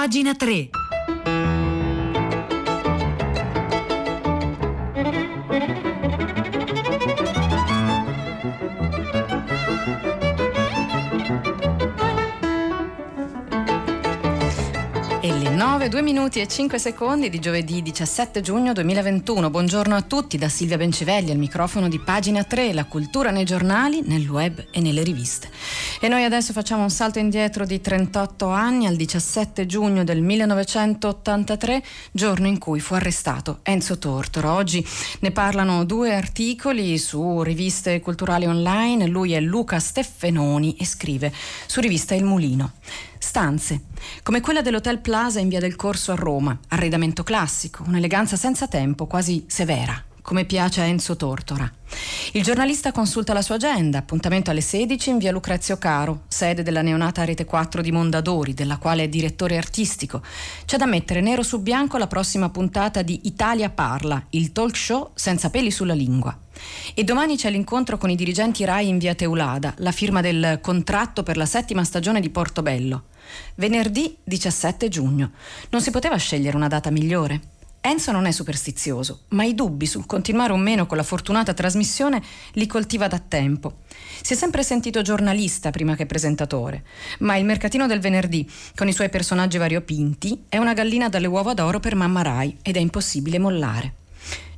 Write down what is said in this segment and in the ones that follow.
Pagina 3. 9, 2 minuti e 5 secondi di giovedì 17 giugno 2021. Buongiorno a tutti da Silvia Bencivelli al microfono di pagina 3, la cultura nei giornali, nel web e nelle riviste. E noi adesso facciamo un salto indietro di 38 anni al 17 giugno del 1983, giorno in cui fu arrestato Enzo Tortora. Oggi ne parlano due articoli su riviste culturali online. Lui è Luca Steffenoni e scrive su rivista Il Mulino. Stanze, come quella dell'Hotel Plaza in via del Corso a Roma, arredamento classico, un'eleganza senza tempo, quasi severa, come piace a Enzo Tortora. Il giornalista consulta la sua agenda, appuntamento alle 16 in via Lucrezio Caro, sede della neonata Rete 4 di Mondadori, della quale è direttore artistico. C'è da mettere nero su bianco la prossima puntata di Italia Parla, il talk show senza peli sulla lingua. E domani c'è l'incontro con i dirigenti RAI in via Teulada, la firma del contratto per la settima stagione di Portobello. Venerdì 17 giugno. Non si poteva scegliere una data migliore? Enzo non è superstizioso, ma i dubbi sul continuare o meno con la fortunata trasmissione li coltiva da tempo. Si è sempre sentito giornalista prima che presentatore, ma il mercatino del venerdì, con i suoi personaggi variopinti, è una gallina dalle uova d'oro per mamma Rai ed è impossibile mollare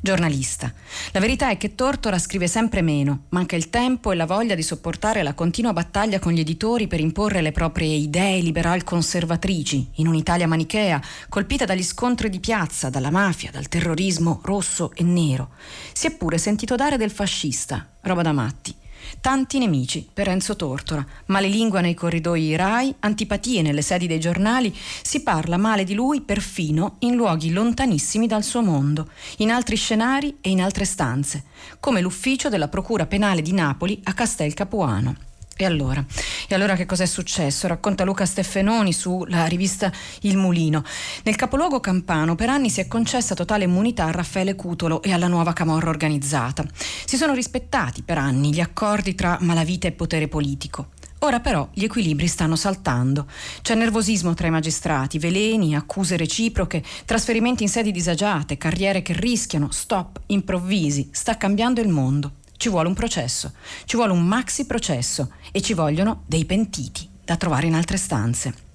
giornalista. La verità è che Tortora scrive sempre meno, manca il tempo e la voglia di sopportare la continua battaglia con gli editori per imporre le proprie idee liberal conservatrici in un'Italia manichea, colpita dagli scontri di piazza, dalla mafia, dal terrorismo rosso e nero. Si è pure sentito dare del fascista, roba da matti. Tanti nemici per Enzo Tortora, malelingua nei corridoi RAI, antipatie nelle sedi dei giornali, si parla male di lui perfino in luoghi lontanissimi dal suo mondo, in altri scenari e in altre stanze, come l'ufficio della Procura Penale di Napoli a Castel Capuano. E allora? E allora che cosa è successo? Racconta Luca Steffenoni sulla rivista Il Mulino. Nel capoluogo campano per anni si è concessa totale immunità a Raffaele Cutolo e alla nuova camorra organizzata. Si sono rispettati per anni gli accordi tra malavita e potere politico. Ora però gli equilibri stanno saltando. C'è nervosismo tra i magistrati, veleni, accuse reciproche, trasferimenti in sedi disagiate, carriere che rischiano, stop improvvisi. Sta cambiando il mondo ci vuole un processo, ci vuole un maxi processo e ci vogliono dei pentiti da trovare in altre stanze.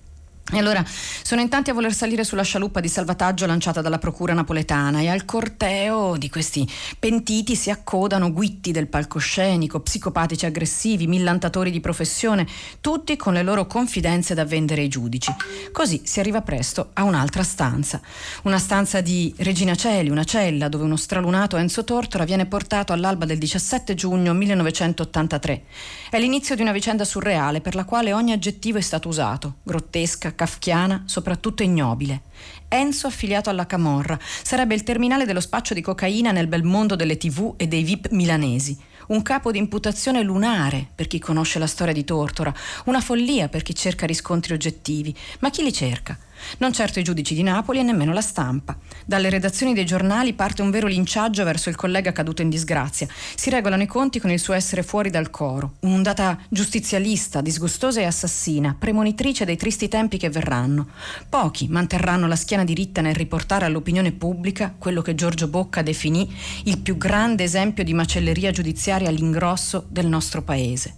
E allora sono in tanti a voler salire sulla scialuppa di salvataggio lanciata dalla procura napoletana e al corteo di questi pentiti si accodano guitti del palcoscenico, psicopatici aggressivi, millantatori di professione, tutti con le loro confidenze da vendere ai giudici. Così si arriva presto a un'altra stanza, una stanza di Regina Celi, una cella dove uno stralunato Enzo Tortora viene portato all'alba del 17 giugno 1983. È l'inizio di una vicenda surreale per la quale ogni aggettivo è stato usato, grottesca, kafkiana, soprattutto ignobile. Enzo affiliato alla Camorra sarebbe il terminale dello spaccio di cocaina nel bel mondo delle tv e dei VIP milanesi. Un capo di imputazione lunare per chi conosce la storia di Tortora, una follia per chi cerca riscontri oggettivi. Ma chi li cerca? Non certo i giudici di Napoli e nemmeno la stampa. Dalle redazioni dei giornali parte un vero linciaggio verso il collega caduto in disgrazia. Si regolano i conti con il suo essere fuori dal coro. Un'ondata giustizialista, disgustosa e assassina, premonitrice dei tristi tempi che verranno. Pochi manterranno la schiena diritta nel riportare all'opinione pubblica quello che Giorgio Bocca definì il più grande esempio di macelleria giudiziaria all'ingrosso del nostro paese.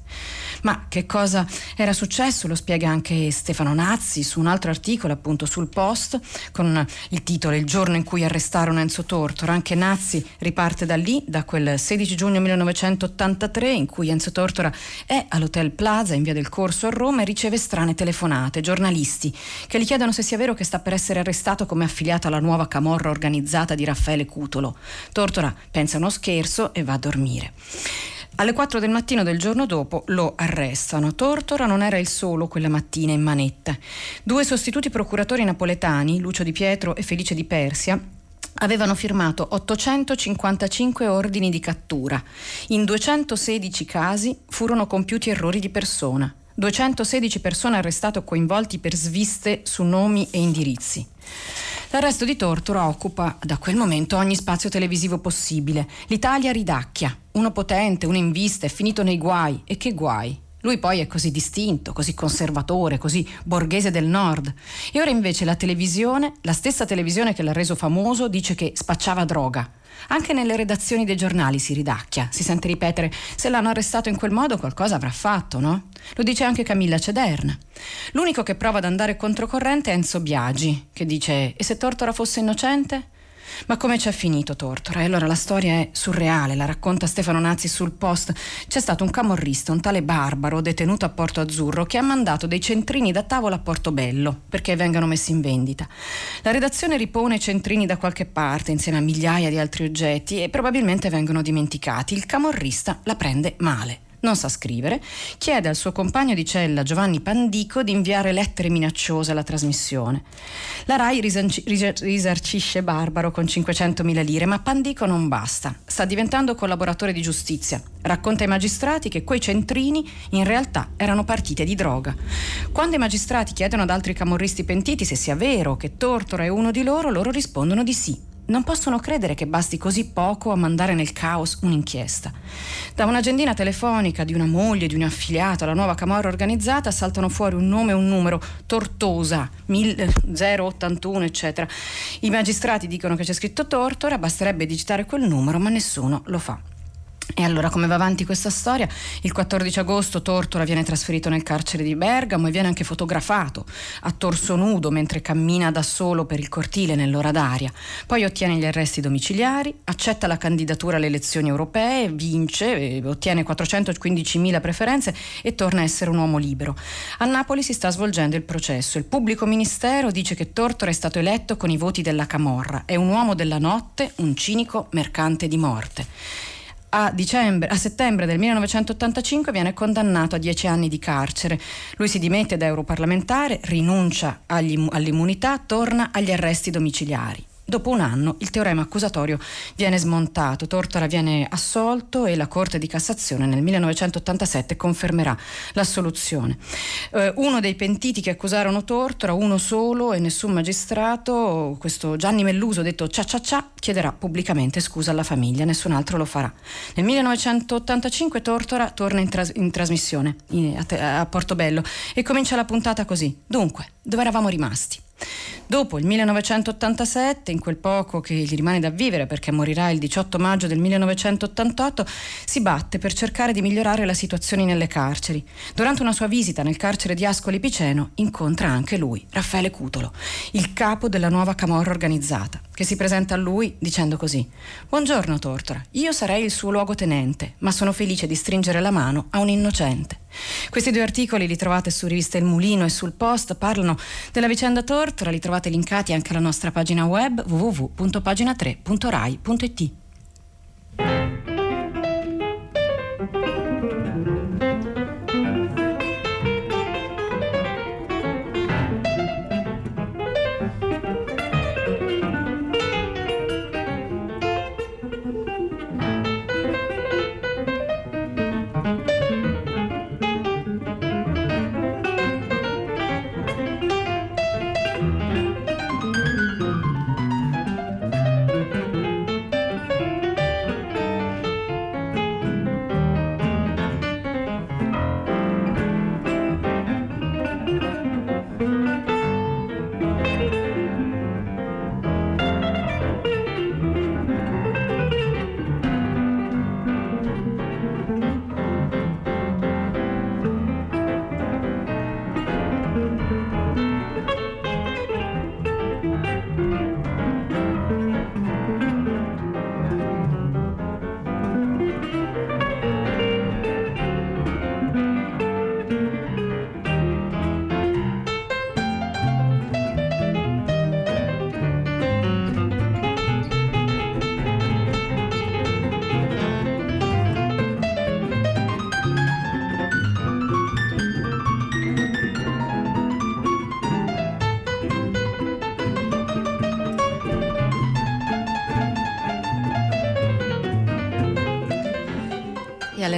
Ma che cosa era successo lo spiega anche Stefano Nazzi su un altro articolo appunto sul post con il titolo Il giorno in cui arrestarono Enzo Tortora. Anche Nazzi riparte da lì, da quel 16 giugno 1983 in cui Enzo Tortora è all'Hotel Plaza in via del Corso a Roma e riceve strane telefonate, giornalisti che gli chiedono se sia vero che sta per essere arrestato come affiliato alla nuova camorra organizzata di Raffaele Cutolo. Tortora pensa uno scherzo e va a dormire. Alle 4 del mattino del giorno dopo lo arrestano. Tortora non era il solo quella mattina in manetta. Due sostituti procuratori napoletani, Lucio Di Pietro e Felice Di Persia, avevano firmato 855 ordini di cattura. In 216 casi furono compiuti errori di persona. 216 persone arrestate o coinvolti per sviste su nomi e indirizzi. L'arresto di Tortora occupa da quel momento ogni spazio televisivo possibile. L'Italia ridacchia. Uno potente, uno in vista, è finito nei guai. E che guai? Lui poi è così distinto, così conservatore, così borghese del nord. E ora invece la televisione, la stessa televisione che l'ha reso famoso, dice che spacciava droga. Anche nelle redazioni dei giornali si ridacchia, si sente ripetere se l'hanno arrestato in quel modo qualcosa avrà fatto, no? Lo dice anche Camilla Cederna. L'unico che prova ad andare controcorrente è Enzo Biagi, che dice e se Tortora fosse innocente? Ma come c'è finito Tortora? E allora la storia è surreale, la racconta Stefano Nazzi sul post. C'è stato un camorrista, un tale Barbaro, detenuto a Porto Azzurro, che ha mandato dei centrini da tavola a Portobello perché vengano messi in vendita. La redazione ripone centrini da qualche parte insieme a migliaia di altri oggetti e probabilmente vengono dimenticati. Il camorrista la prende male non sa scrivere, chiede al suo compagno di cella Giovanni Pandico di inviare lettere minacciose alla trasmissione. La RAI risarcisce Barbaro con 500.000 lire, ma Pandico non basta. Sta diventando collaboratore di giustizia. Racconta ai magistrati che quei centrini in realtà erano partite di droga. Quando i magistrati chiedono ad altri camorristi pentiti se sia vero che Tortora è uno di loro, loro rispondono di sì non possono credere che basti così poco a mandare nel caos un'inchiesta. Da un'agendina telefonica di una moglie, di un affiliato alla nuova camorra organizzata saltano fuori un nome e un numero, Tortosa, 081, eccetera. I magistrati dicono che c'è scritto Tortora, basterebbe digitare quel numero, ma nessuno lo fa. E allora come va avanti questa storia? Il 14 agosto Tortora viene trasferito nel carcere di Bergamo e viene anche fotografato a torso nudo mentre cammina da solo per il cortile nell'ora d'aria. Poi ottiene gli arresti domiciliari, accetta la candidatura alle elezioni europee, vince, ottiene 415.000 preferenze e torna a essere un uomo libero. A Napoli si sta svolgendo il processo. Il pubblico ministero dice che Tortora è stato eletto con i voti della Camorra. È un uomo della notte, un cinico mercante di morte a, dicembre, a, settembre del 1985 viene condannato a dieci anni di carcere. Lui si dimette da europarlamentare, rinuncia agli, all'immunità, torna agli arresti domiciliari. Dopo un anno il teorema accusatorio viene smontato, Tortora viene assolto e la Corte di Cassazione nel 1987 confermerà l'assoluzione. Eh, uno dei pentiti che accusarono Tortora, uno solo e nessun magistrato, questo Gianni Melluso detto cia cia cia, chiederà pubblicamente scusa alla famiglia, nessun altro lo farà. Nel 1985 Tortora torna in, tras- in trasmissione in, a, a Portobello e comincia la puntata così. Dunque, dove eravamo rimasti? Dopo il 1987, in quel poco che gli rimane da vivere perché morirà il 18 maggio del 1988, si batte per cercare di migliorare la situazione nelle carceri. Durante una sua visita nel carcere di Ascoli Piceno incontra anche lui, Raffaele Cutolo, il capo della nuova camorra organizzata, che si presenta a lui dicendo così: Buongiorno Tortora, io sarei il suo luogotenente, ma sono felice di stringere la mano a un innocente. Questi due articoli li trovate su rivista Il Mulino e sul Post, parlano della vicenda Tortora, li trovate linkati anche alla nostra pagina web www.pagina3.rai.it.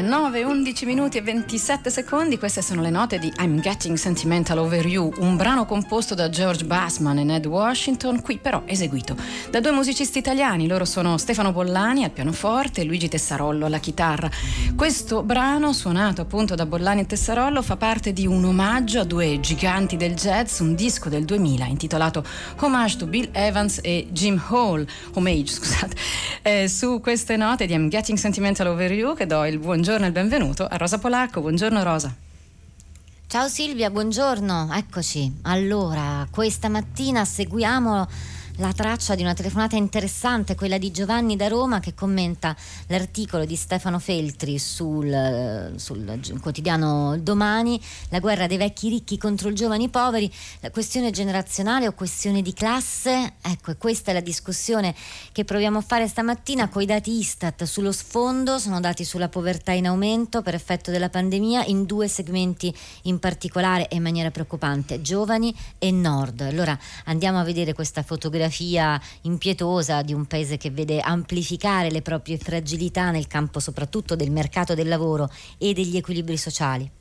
9, 11 minuti e 27 secondi queste sono le note di I'm Getting Sentimental Over You, un brano composto da George Bassman e Ned Washington, qui però eseguito da due musicisti italiani, loro sono Stefano Bollani al pianoforte e Luigi Tessarollo alla chitarra. Questo brano, suonato appunto da Bollani e Tessarollo, fa parte di un omaggio a due giganti del jazz, un disco del 2000 intitolato Homage to Bill Evans e Jim Hall, Homage scusate, eh, su queste note di I'm Getting Sentimental Over You che do il buon buongiorno e benvenuto a Rosa Polacco. Buongiorno Rosa. Ciao Silvia, buongiorno. Eccoci. Allora, questa mattina seguiamo la traccia di una telefonata interessante, quella di Giovanni da Roma che commenta l'articolo di Stefano Feltri sul, sul quotidiano Domani, la guerra dei vecchi ricchi contro i giovani poveri, la questione generazionale o questione di classe. Ecco, questa è la discussione che proviamo a fare stamattina con i dati Istat sullo sfondo, sono dati sulla povertà in aumento per effetto della pandemia in due segmenti in particolare e in maniera preoccupante, giovani e nord. Allora andiamo a vedere questa fotografia fotografia impietosa di un paese che vede amplificare le proprie fragilità nel campo soprattutto del mercato del lavoro e degli equilibri sociali.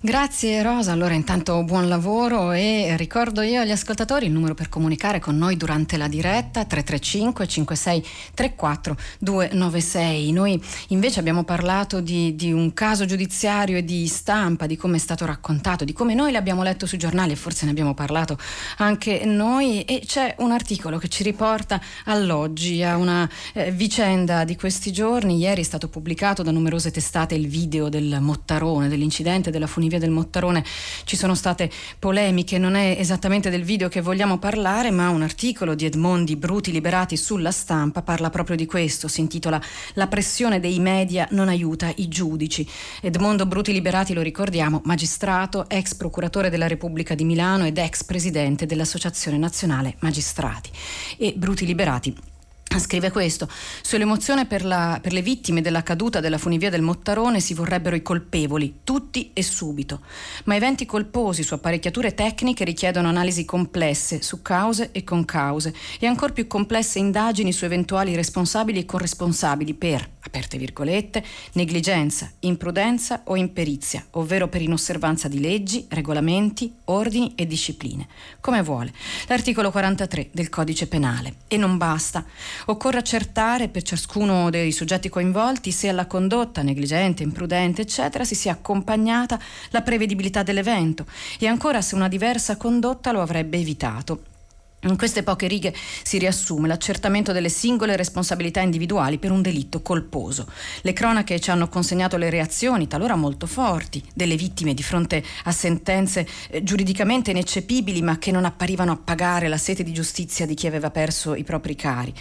Grazie Rosa, allora intanto buon lavoro e ricordo io agli ascoltatori il numero per comunicare con noi durante la diretta 335 56 34 296. Noi invece abbiamo parlato di, di, un caso giudiziario e di stampa, di come è stato raccontato, di come noi l'abbiamo letto sui giornali e forse ne abbiamo parlato anche noi e c'è un articolo che ci riporta all'oggi, a una eh, vicenda di questi giorni. Ieri è stato pubblicato da numerose testate il video del Mottarone, dell'incidente della funivia via del Mottarone ci sono state polemiche, non è esattamente del video che vogliamo parlare, ma un articolo di Edmondi Bruti Liberati sulla stampa parla proprio di questo, si intitola La pressione dei media non aiuta i giudici. Edmondo Bruti Liberati, lo ricordiamo, magistrato, ex procuratore della Repubblica di Milano ed ex presidente dell'Associazione Nazionale Magistrati. E Bruti Liberati Scrive questo, sull'emozione per, la, per, le vittime della caduta della funivia del Mottarone si vorrebbero i colpevoli, tutti e subito, ma eventi colposi su apparecchiature tecniche richiedono analisi complesse su cause e concause e ancor più complesse indagini su eventuali responsabili e corresponsabili per, aperte virgolette, negligenza, imprudenza o imperizia, ovvero per inosservanza di leggi, regolamenti, ordini e discipline, come vuole l'articolo 43 del codice penale. E non basta. Occorre accertare per ciascuno dei soggetti coinvolti se alla condotta negligente, imprudente, eccetera, si sia accompagnata la prevedibilità dell'evento e ancora se una diversa condotta lo avrebbe evitato. In queste poche righe si riassume l'accertamento delle singole responsabilità individuali per un delitto colposo. Le cronache ci hanno consegnato le reazioni, talora molto forti, delle vittime di fronte a sentenze eh, giuridicamente ineccepibili ma che non apparivano a pagare la sete di giustizia di chi aveva perso i propri cari.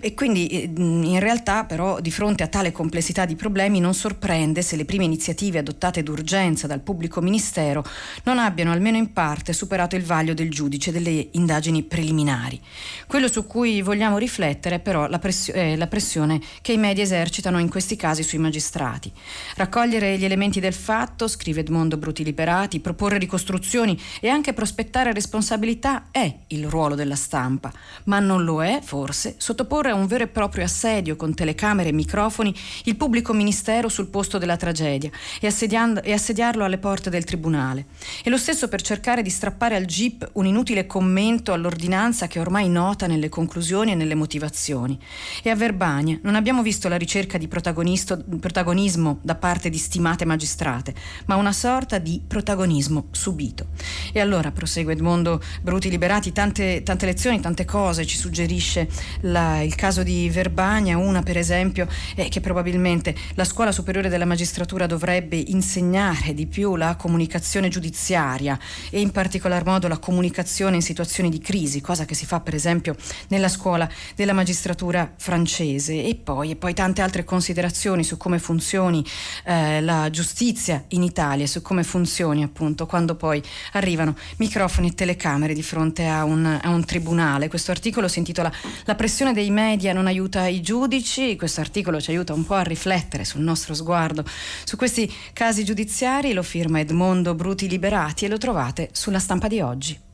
E quindi eh, in realtà però di fronte a tale complessità di problemi non sorprende se le prime iniziative adottate d'urgenza dal pubblico ministero non abbiano almeno in parte superato il vaglio del giudice delle indagini preliminari. Quello su cui vogliamo riflettere è però la, pressio- è la pressione che i media esercitano in questi casi sui magistrati. Raccogliere gli elementi del fatto, scrive Edmondo Bruti Liberati, proporre ricostruzioni e anche prospettare responsabilità è il ruolo della stampa, ma non lo è, forse, sottoporre a un vero e proprio assedio con telecamere e microfoni il pubblico ministero sul posto della tragedia e, e assediarlo alle porte del tribunale. E lo stesso per cercare di strappare al GIP un inutile commento all'ordinamento ordinanza che ormai nota nelle conclusioni e nelle motivazioni. E a Verbania non abbiamo visto la ricerca di protagonismo da parte di stimate magistrate, ma una sorta di protagonismo subito. E allora, prosegue Edmondo Bruti Liberati, tante, tante lezioni, tante cose ci suggerisce la, il caso di Verbania, una per esempio è che probabilmente la scuola superiore della magistratura dovrebbe insegnare di più la comunicazione giudiziaria e in particolar modo la comunicazione in situazioni di crisi crisi, cosa che si fa per esempio nella scuola della magistratura francese e poi, e poi tante altre considerazioni su come funzioni eh, la giustizia in Italia, su come funzioni appunto quando poi arrivano microfoni e telecamere di fronte a un, a un tribunale. Questo articolo si intitola La pressione dei media non aiuta i giudici, questo articolo ci aiuta un po' a riflettere sul nostro sguardo su questi casi giudiziari, lo firma Edmondo Bruti Liberati e lo trovate sulla stampa di oggi.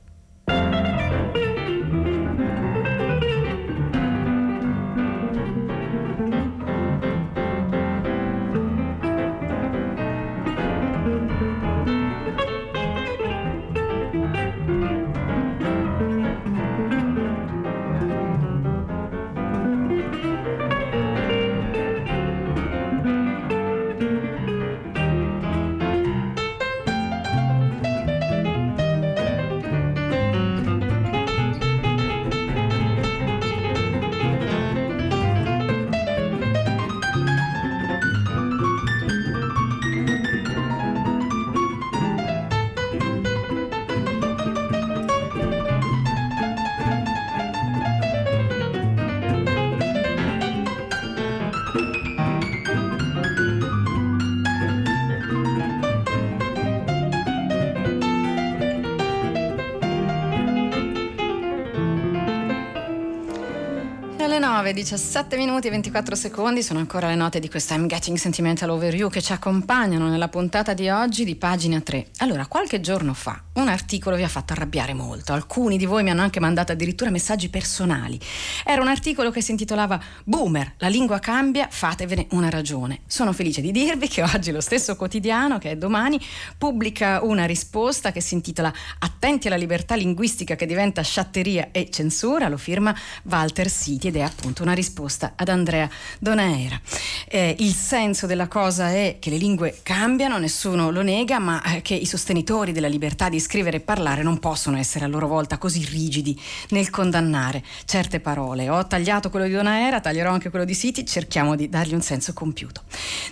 9, 17 minuti e 24 secondi sono ancora le note di questa I'm Getting Sentimental Over You che ci accompagnano nella puntata di oggi di pagina 3. Allora, qualche giorno fa un articolo vi ha fatto arrabbiare molto. Alcuni di voi mi hanno anche mandato addirittura messaggi personali. Era un articolo che si intitolava Boomer, la lingua cambia, fatevene una ragione. Sono felice di dirvi che oggi lo stesso quotidiano, che è domani, pubblica una risposta che si intitola Attenti alla libertà linguistica che diventa sciatteria e censura, lo firma Walter City ed è appunto una risposta ad Andrea Donaera. Eh, il senso della cosa è che le lingue cambiano, nessuno lo nega, ma eh, che i sostenitori della libertà di scrivere e parlare non possono essere a loro volta così rigidi nel condannare certe parole. Ho tagliato quello di Donaera, taglierò anche quello di City, cerchiamo di dargli un senso compiuto.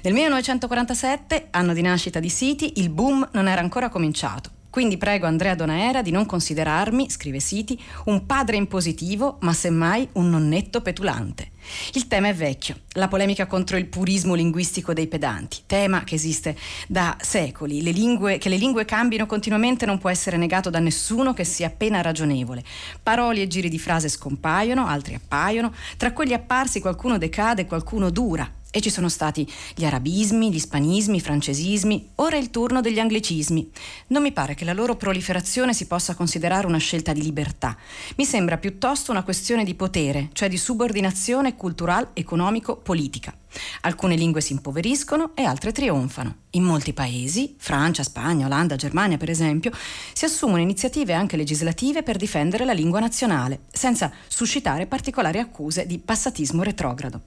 Nel 1947, anno di nascita di City, il boom non era ancora cominciato. Quindi prego Andrea Donaera di non considerarmi, scrive Siti, un padre impositivo, ma semmai un nonnetto petulante. Il tema è vecchio, la polemica contro il purismo linguistico dei pedanti, tema che esiste da secoli. Le lingue, che le lingue cambino continuamente non può essere negato da nessuno che sia appena ragionevole. Parole e giri di frase scompaiono, altri appaiono, tra quelli apparsi qualcuno decade, qualcuno dura. E ci sono stati gli arabismi, gli ispanismi, i francesismi, ora è il turno degli anglicismi. Non mi pare che la loro proliferazione si possa considerare una scelta di libertà. Mi sembra piuttosto una questione di potere, cioè di subordinazione culturale, economico, politica. Alcune lingue si impoveriscono e altre trionfano. In molti paesi, Francia, Spagna, Olanda, Germania per esempio, si assumono iniziative anche legislative per difendere la lingua nazionale, senza suscitare particolari accuse di passatismo retrogrado.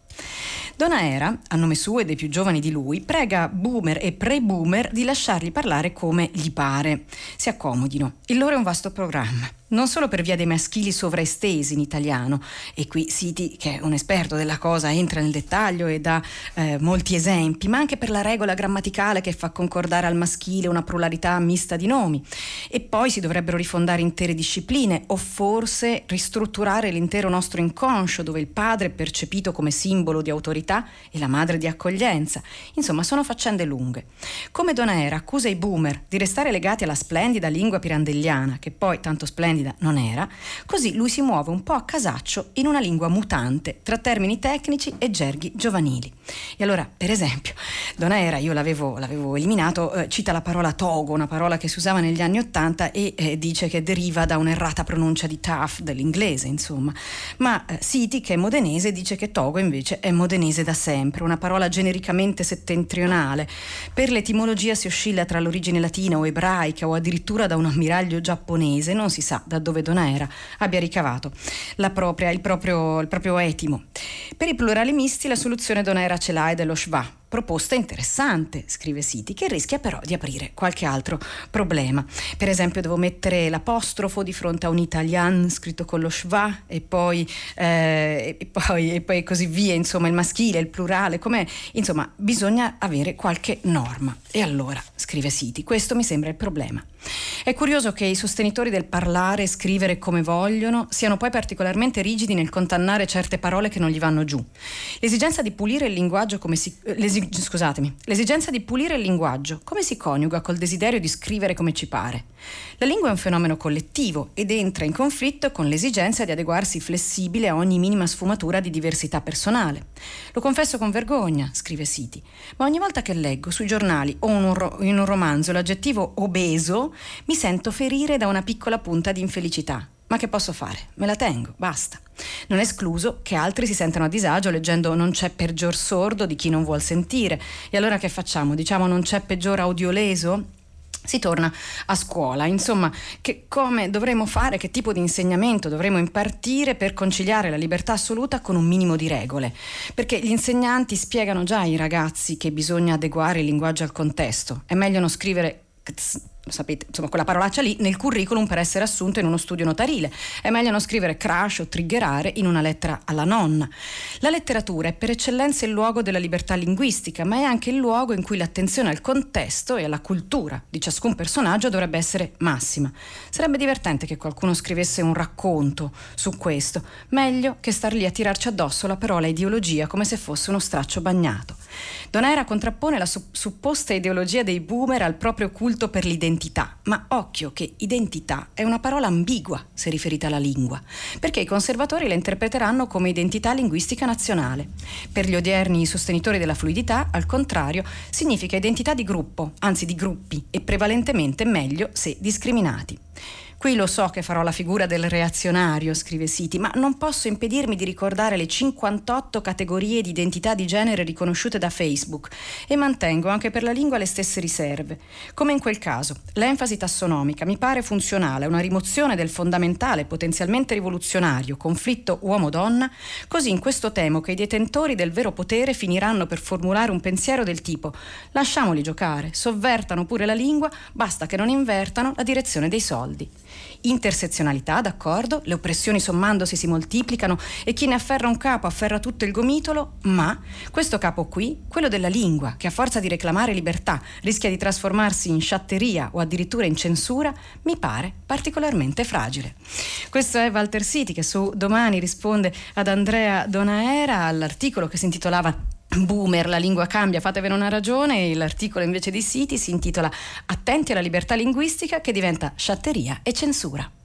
Donaera, a nome suo e dei più giovani di lui, prega boomer e pre-boomer di lasciargli parlare come gli pare. Si accomodino. Il loro è un vasto programma non solo per via dei maschili sovraestesi in italiano, e qui Siti, che è un esperto della cosa, entra nel dettaglio e dà eh, molti esempi, ma anche per la regola grammaticale che fa concordare al maschile una pluralità mista di nomi. E poi si dovrebbero rifondare intere discipline, o forse ristrutturare l'intero nostro inconscio, dove il padre è percepito come simbolo di autorità e la madre di accoglienza. Insomma, sono faccende lunghe. Come Donaera accusa i boomer di restare legati alla splendida lingua pirandelliana, che poi tanto splendida splendida non era, così lui si muove un po' a casaccio in una lingua mutante tra termini tecnici e gerghi giovanili. E allora, per esempio, Donaera, io l'avevo, l'avevo eliminato, eh, cita la parola togo, una parola che si usava negli anni Ottanta e eh, dice che deriva da un'errata pronuncia di tough dell'inglese, insomma. Ma eh, Siti, che è modenese, dice che togo invece è modenese da sempre, una parola genericamente settentrionale. Per l'etimologia si oscilla tra l'origine latina o ebraica o addirittura da un ammiraglio giapponese, non si sa da dove Donaera abbia ricavato propria, il, proprio, il proprio etimo. Per i plurali misti la soluzione Donaera ce l'ha ed è lo schwa, proposta interessante, scrive Siti, che rischia però di aprire qualche altro problema. Per esempio devo mettere l'apostrofo di fronte a un italian scritto con lo schwa e poi, eh, e poi, e poi così via, insomma il maschile, il plurale, com'è? Insomma bisogna avere qualche norma. E allora, scrive Siti, questo mi sembra il problema. È curioso che i sostenitori del parlare e scrivere come vogliono siano poi particolarmente rigidi nel contannare certe parole che non gli vanno giù. L'esigenza di pulire il linguaggio come si... L'esig- scusatemi, l'esigenza di pulire il linguaggio come si coniuga col desiderio di scrivere come ci pare? La lingua è un fenomeno collettivo ed entra in conflitto con l'esigenza di adeguarsi flessibile a ogni minima sfumatura di diversità personale. Lo confesso con vergogna, scrive Siti, ma ogni volta che leggo sui giornali o in un romanzo l'aggettivo obeso mi sento ferire da una piccola punta di infelicità. Ma che posso fare? Me la tengo, basta. Non è escluso che altri si sentano a disagio leggendo non c'è peggior sordo di chi non vuol sentire. E allora che facciamo? Diciamo non c'è peggior audioleso? si torna a scuola. Insomma, che come dovremo fare, che tipo di insegnamento dovremo impartire per conciliare la libertà assoluta con un minimo di regole? Perché gli insegnanti spiegano già ai ragazzi che bisogna adeguare il linguaggio al contesto. È meglio non scrivere sapete, insomma, quella parolaccia lì nel curriculum per essere assunto in uno studio notarile. È meglio non scrivere crash o triggerare in una lettera alla nonna. La letteratura è per eccellenza il luogo della libertà linguistica, ma è anche il luogo in cui l'attenzione al contesto e alla cultura di ciascun personaggio dovrebbe essere massima. Sarebbe divertente che qualcuno scrivesse un racconto su questo, meglio che star lì a tirarci addosso la parola ideologia come se fosse uno straccio bagnato. Donera contrappone la supposta ideologia dei boomer al proprio culto per l'identità identità, ma occhio che identità è una parola ambigua se riferita alla lingua, perché i conservatori la interpreteranno come identità linguistica nazionale. Per gli odierni sostenitori della fluidità, al contrario, significa identità di gruppo, anzi di gruppi, e prevalentemente meglio se discriminati. Qui lo so che farò la figura del reazionario, scrive Siti, ma non posso impedirmi di ricordare le 58 categorie di identità di genere riconosciute da Facebook e mantengo anche per la lingua le stesse riserve. Come in quel caso, l'enfasi tassonomica mi pare funzionale, una rimozione del fondamentale, potenzialmente rivoluzionario conflitto uomo-donna, così in questo temo che i detentori del vero potere finiranno per formulare un pensiero del tipo lasciamoli giocare, sovvertano pure la lingua, basta che non invertano la direzione dei soldi. Intersezionalità, d'accordo, le oppressioni sommandosi si moltiplicano e chi ne afferra un capo afferra tutto il gomitolo, ma questo capo qui, quello della lingua, che a forza di reclamare libertà rischia di trasformarsi in sciatteria o addirittura in censura, mi pare particolarmente fragile. Questo è Walter City che su Domani risponde ad Andrea Donaera all'articolo che si intitolava Boomer, la lingua cambia, fatevene una ragione. L'articolo invece di Siti si intitola Attenti alla libertà linguistica che diventa sciatteria e censura.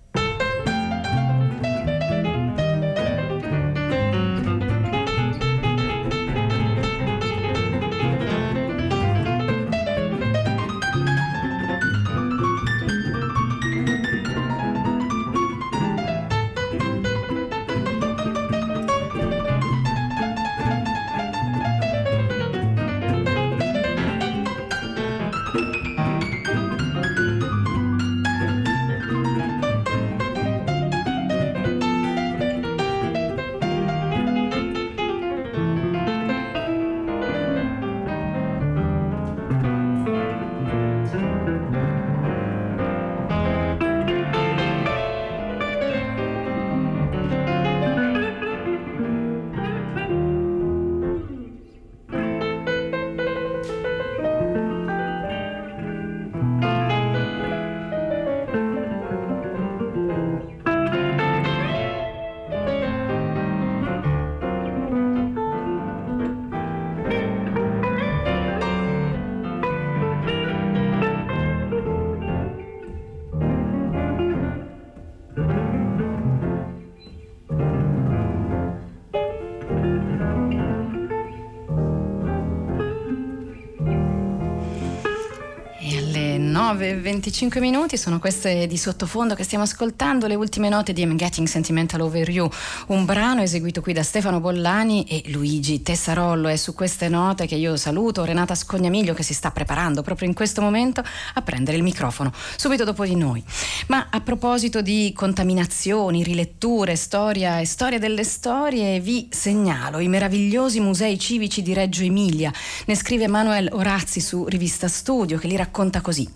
E 25 minuti sono queste di sottofondo che stiamo ascoltando, le ultime note di I'm Getting Sentimental Over You, un brano eseguito qui da Stefano Bollani e Luigi Tessarollo. È su queste note che io saluto Renata Scognamiglio che si sta preparando proprio in questo momento a prendere il microfono, subito dopo di noi. Ma a proposito di contaminazioni, riletture, storia e storia delle storie, vi segnalo i meravigliosi musei civici di Reggio Emilia. Ne scrive Manuel Orazzi su Rivista Studio che li racconta così.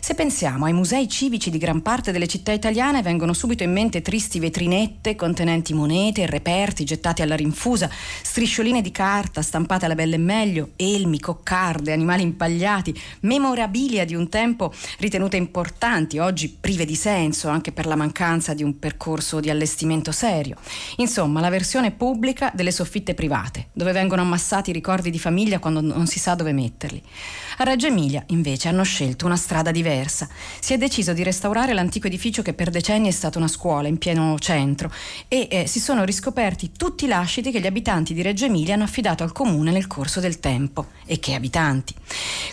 Se pensiamo ai musei civici di gran parte delle città italiane, vengono subito in mente tristi vetrinette contenenti monete reperti gettati alla rinfusa, striscioline di carta stampate alla belle e meglio, elmi, coccarde, animali impagliati, memorabilia di un tempo ritenute importanti, oggi prive di senso anche per la mancanza di un percorso di allestimento serio. Insomma, la versione pubblica delle soffitte private, dove vengono ammassati i ricordi di famiglia quando non si sa dove metterli. A Reggio Emilia, invece, hanno scelto una strada diversa. Si è deciso di restaurare l'antico edificio che per decenni è stato una scuola in pieno centro e eh, si sono riscoperti tutti i lasciti che gli abitanti di Reggio Emilia hanno affidato al comune nel corso del tempo. E che abitanti!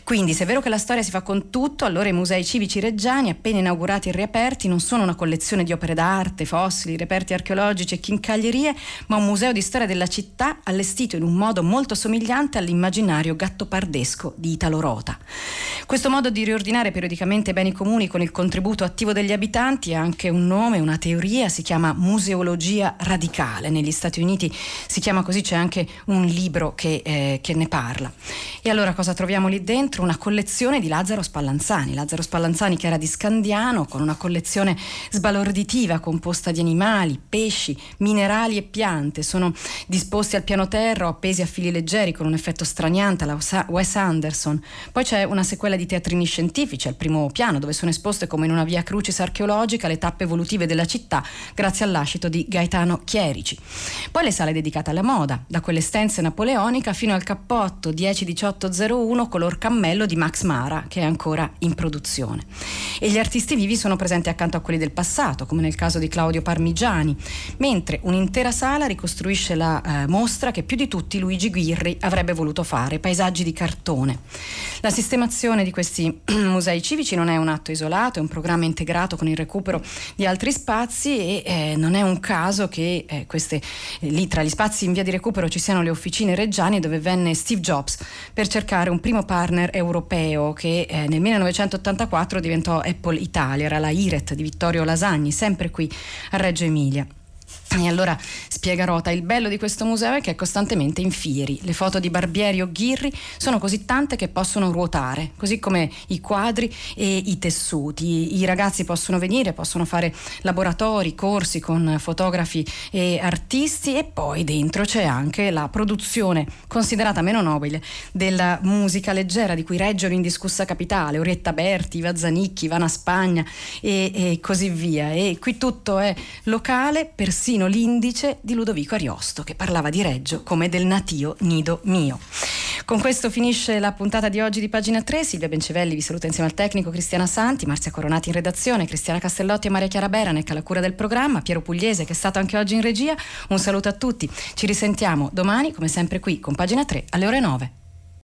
Quindi, se è vero che la storia si fa con tutto, allora i musei civici reggiani, appena inaugurati e riaperti, non sono una collezione di opere d'arte, fossili, reperti archeologici e chincaglierie, ma un museo di storia della città allestito in un modo molto somigliante all'immaginario gattopardesco di Italo quota. Questo modo di riordinare periodicamente beni comuni con il contributo attivo degli abitanti ha anche un nome, una teoria, si chiama museologia radicale. Negli Stati Uniti si chiama così, c'è anche un libro che, eh, che ne parla. E allora cosa troviamo lì dentro? Una collezione di Lazzaro Spallanzani. Lazzaro Spallanzani che era di Scandiano, con una collezione sbalorditiva composta di animali, pesci, minerali e piante. Sono disposti al piano terra o appesi a fili leggeri con un effetto straniante alla Wes Anderson. Poi c'è una sequela di teatrini scientifici edifici al primo piano dove sono esposte come in una via crucis archeologica le tappe evolutive della città grazie all'ascito di Gaetano Chierici. Poi le sale dedicate alla moda, da quelle stenze napoleonica fino al cappotto 101801 color cammello di Max Mara che è ancora in produzione. E gli artisti vivi sono presenti accanto a quelli del passato, come nel caso di Claudio Parmigiani, mentre un'intera sala ricostruisce la eh, mostra che più di tutti Luigi Guirri avrebbe voluto fare, paesaggi di cartone. La sistemazione di questi musei civici non è un atto isolato, è un programma integrato con il recupero di altri spazi e eh, non è un caso che eh, queste, eh, lì tra gli spazi in via di recupero ci siano le officine reggiane dove venne Steve Jobs per cercare un primo partner europeo che eh, nel 1984 diventò Apple Italia, era la IRET di Vittorio Lasagni, sempre qui a Reggio Emilia. E allora spiega Rota, il bello di questo museo è che è costantemente in fieri. Le foto di Barbieri o Ghirri sono così tante che possono ruotare, così come i quadri e i tessuti. I ragazzi possono venire, possono fare laboratori, corsi con fotografi e artisti e poi dentro c'è anche la produzione considerata meno nobile della musica leggera di cui Reggio l'indiscussa capitale, Orietta Berti, Iva Zanicchi, Ivana Spagna e, e così via. E qui tutto è locale, persino persino l'indice di Ludovico Ariosto che parlava di Reggio come del natio nido mio. Con questo finisce la puntata di oggi di pagina 3. Silvia Bencevelli vi saluta insieme al tecnico Cristiana Santi, Marzia Coronati in redazione, Cristiana Castellotti e Maria Chiara Beranec alla cura del programma, Piero Pugliese che è stato anche oggi in regia. Un saluto a tutti. Ci risentiamo domani come sempre qui con pagina 3 alle ore 9.